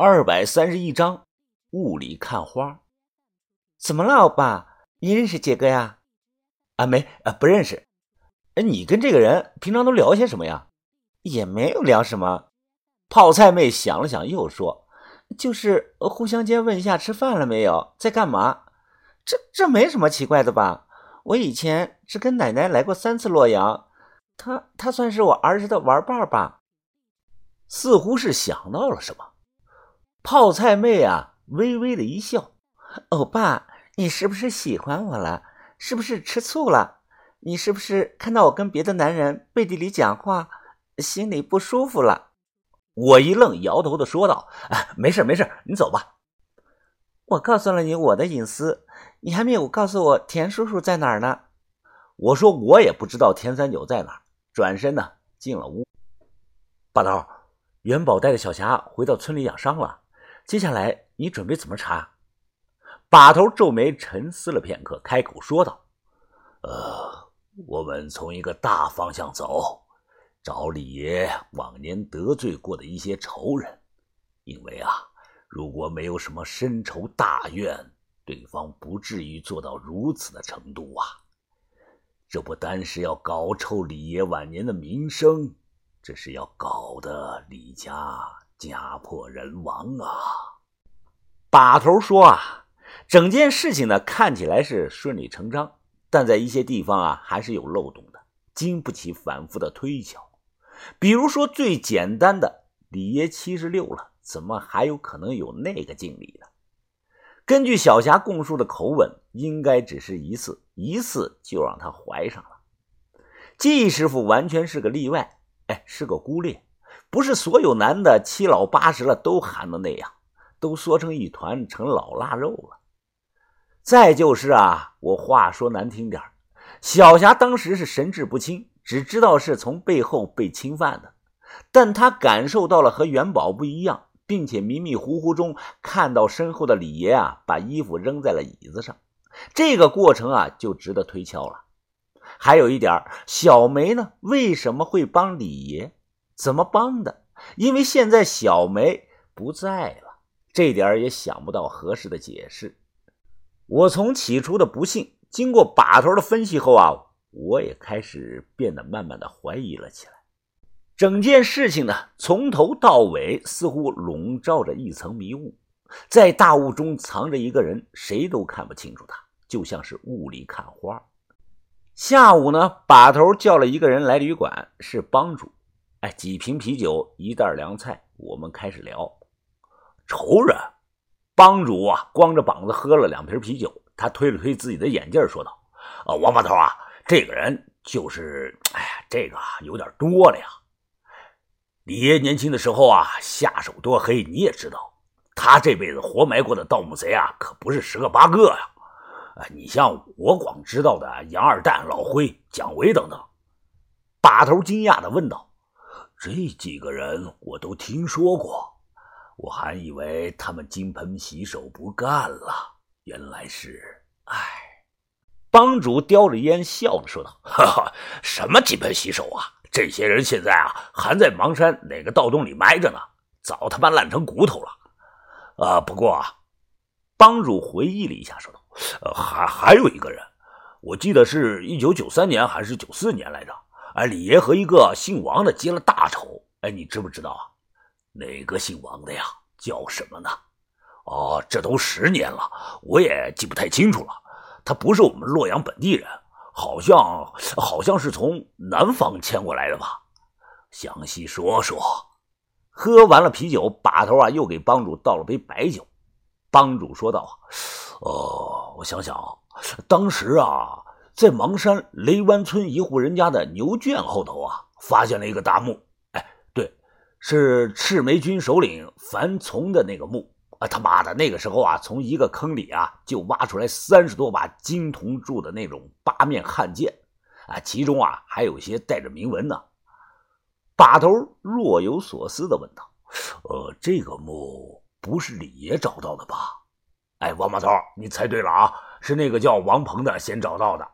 二百三十一章雾里看花。怎么了，欧巴？你认识杰哥呀？啊，没，啊，不认识。哎，你跟这个人平常都聊些什么呀？也没有聊什么。泡菜妹想了想，又说：“就是互相间问一下吃饭了没有，在干嘛。这这没什么奇怪的吧？我以前只跟奶奶来过三次洛阳，她她算是我儿时的玩伴吧。”似乎是想到了什么。泡菜妹啊，微微的一笑：“欧巴，你是不是喜欢我了？是不是吃醋了？你是不是看到我跟别的男人背地里讲话，心里不舒服了？”我一愣，摇头的说道：“哎，没事没事，你走吧。我告诉了你我的隐私，你还没有告诉我田叔叔在哪儿呢。”我说：“我也不知道田三九在哪儿。”转身呢，进了屋。把头，元宝带着小霞回到村里养伤了。接下来你准备怎么查？把头皱眉沉思了片刻，开口说道：“呃，我们从一个大方向走，找李爷往年得罪过的一些仇人。因为啊，如果没有什么深仇大怨，对方不至于做到如此的程度啊。这不单是要搞臭李爷晚年的名声，这是要搞得李家……”家破人亡啊！把头说啊，整件事情呢看起来是顺理成章，但在一些地方啊还是有漏洞的，经不起反复的推敲。比如说最简单的，李爷七十六了，怎么还有可能有那个敬礼呢？根据小霞供述的口吻，应该只是一次，一次就让她怀上了。季师傅完全是个例外，哎，是个孤例。不是所有男的七老八十了都喊的那样，都缩成一团成老腊肉了。再就是啊，我话说难听点小霞当时是神志不清，只知道是从背后被侵犯的，但她感受到了和元宝不一样，并且迷迷糊糊中看到身后的李爷啊把衣服扔在了椅子上，这个过程啊就值得推敲了。还有一点，小梅呢为什么会帮李爷？怎么帮的？因为现在小梅不在了，这点也想不到合适的解释。我从起初的不信，经过把头的分析后啊，我也开始变得慢慢的怀疑了起来。整件事情呢，从头到尾似乎笼罩着一层迷雾，在大雾中藏着一个人，谁都看不清楚他，就像是雾里看花。下午呢，把头叫了一个人来旅馆，是帮主。哎，几瓶啤酒，一袋凉菜，我们开始聊。仇人，帮主啊，光着膀子喝了两瓶啤酒，他推了推自己的眼镜，说道：“啊，王八头啊，这个人就是……哎呀，这个有点多了呀。李爷年轻的时候啊，下手多黑，你也知道，他这辈子活埋过的盗墓贼啊，可不是十个八个呀。啊，你像我光知道的杨二蛋、老辉、蒋维等等。”把头惊讶的问道。这几个人我都听说过，我还以为他们金盆洗手不干了，原来是……哎，帮主叼着烟笑着说道：“ 哈哈，什么金盆洗手啊？这些人现在啊，还在邙山哪个盗洞里埋着呢，早他妈烂成骨头了。啊，不过啊，帮主回忆了一下，说道：呃，还还有一个人，我记得是一九九三年还是九四年来着。”哎，李爷和一个姓王的结了大仇。哎，你知不知道啊？哪个姓王的呀？叫什么呢？哦，这都十年了，我也记不太清楚了。他不是我们洛阳本地人，好像好像是从南方迁过来的吧？详细说说。喝完了啤酒，把头啊又给帮主倒了杯白酒。帮主说道：“哦，我想想啊，当时啊。”在邙山雷湾村一户人家的牛圈后头啊，发现了一个大墓。哎，对，是赤眉军首领樊从的那个墓啊！他妈的，那个时候啊，从一个坑里啊，就挖出来三十多把金铜铸的那种八面汉剑啊，其中啊，还有些带着铭文呢。把头若有所思的问道：“呃，这个墓不是李爷找到的吧？”哎，王把头，你猜对了啊，是那个叫王鹏的先找到的。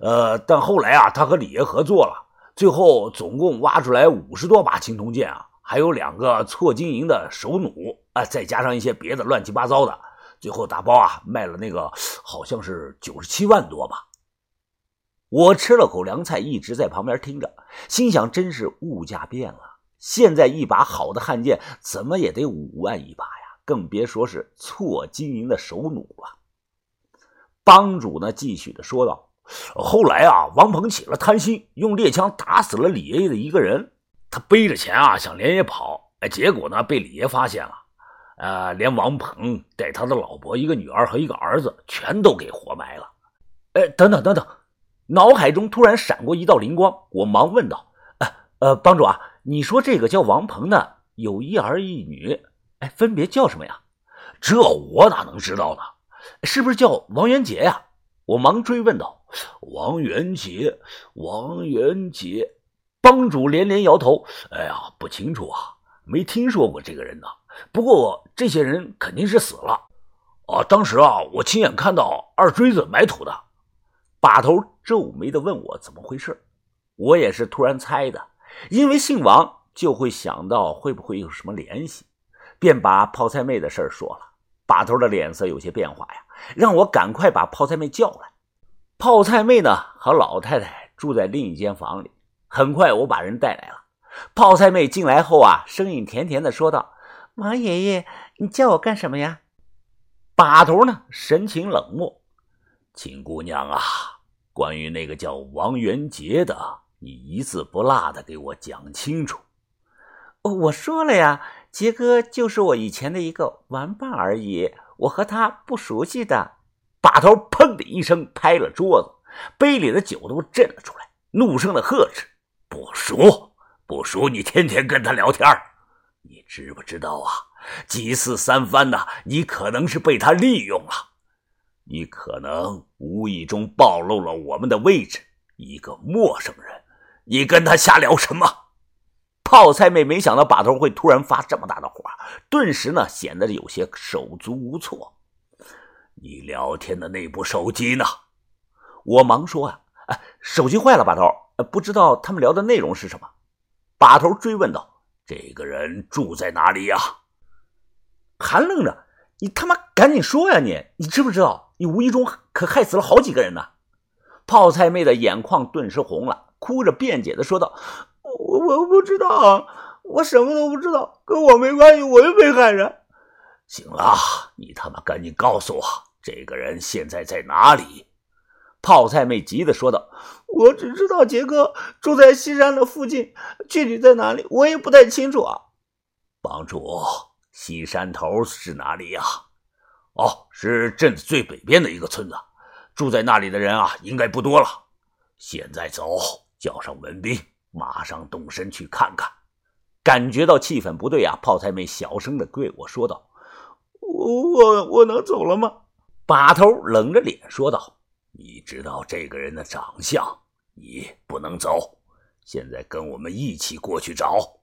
呃，但后来啊，他和李爷合作了，最后总共挖出来五十多把青铜剑啊，还有两个错金银的手弩，啊，再加上一些别的乱七八糟的，最后打包啊卖了那个好像是九十七万多吧。我吃了口凉菜，一直在旁边听着，心想：真是物价变了，现在一把好的汉剑怎么也得五万一把呀，更别说是错金银的手弩了。帮主呢，继续的说道：“后来啊，王鹏起了贪心，用猎枪打死了李爷爷的一个人。他背着钱啊，想连夜跑，哎，结果呢，被李爷发现了，呃，连王鹏带他的老婆、一个女儿和一个儿子全都给活埋了。哎，等等等等。”脑海中突然闪过一道灵光，我忙问道：“呃呃，帮主啊，你说这个叫王鹏的有一儿一女，哎，分别叫什么呀？这我哪能知道呢？是不是叫王元杰呀？”我忙追问道：“王元杰，王元杰。”帮主连连摇头：“哎呀，不清楚啊，没听说过这个人呢。不过这些人肯定是死了。啊，当时啊，我亲眼看到二锥子埋土的。”把头皱眉的问我怎么回事，我也是突然猜的，因为姓王就会想到会不会有什么联系，便把泡菜妹的事说了。把头的脸色有些变化呀，让我赶快把泡菜妹叫来。泡菜妹呢和老太太住在另一间房里，很快我把人带来了。泡菜妹进来后啊，声音甜甜的说道：“王爷爷，你叫我干什么呀？”把头呢神情冷漠。秦姑娘啊，关于那个叫王元杰的，你一字不落的给我讲清楚。我说了呀，杰哥就是我以前的一个玩伴而已，我和他不熟悉的。把头砰的一声拍了桌子，杯里的酒都震了出来，怒声的呵斥：“不熟，不熟！你天天跟他聊天，你知不知道啊？几次三番的，你可能是被他利用了。”你可能无意中暴露了我们的位置。一个陌生人，你跟他瞎聊什么？泡菜妹没想到把头会突然发这么大的火，顿时呢显得有些手足无措。你聊天的那部手机呢？我忙说啊，哎，手机坏了，把头，不知道他们聊的内容是什么。把头追问道：“这个人住在哪里呀？”还愣着，你他妈赶紧说呀！你，你知不知道？你无意中可害死了好几个人呢！泡菜妹的眼眶顿时红了，哭着辩解的说道：“我我不知道，我什么都不知道，跟我没关系，我又没害人。”行了，你他妈赶紧告诉我，这个人现在在哪里？泡菜妹急的说道：“我只知道杰哥住在西山的附近，具体在哪里我也不太清楚啊。”帮主，西山头是哪里呀？哦，是镇子最北边的一个村子，住在那里的人啊，应该不多了。现在走，叫上文斌，马上动身去看看。感觉到气氛不对啊，泡菜妹小声的对我说道：“我我我能走了吗？”把头冷着脸说道：“你知道这个人的长相，你不能走。现在跟我们一起过去找。”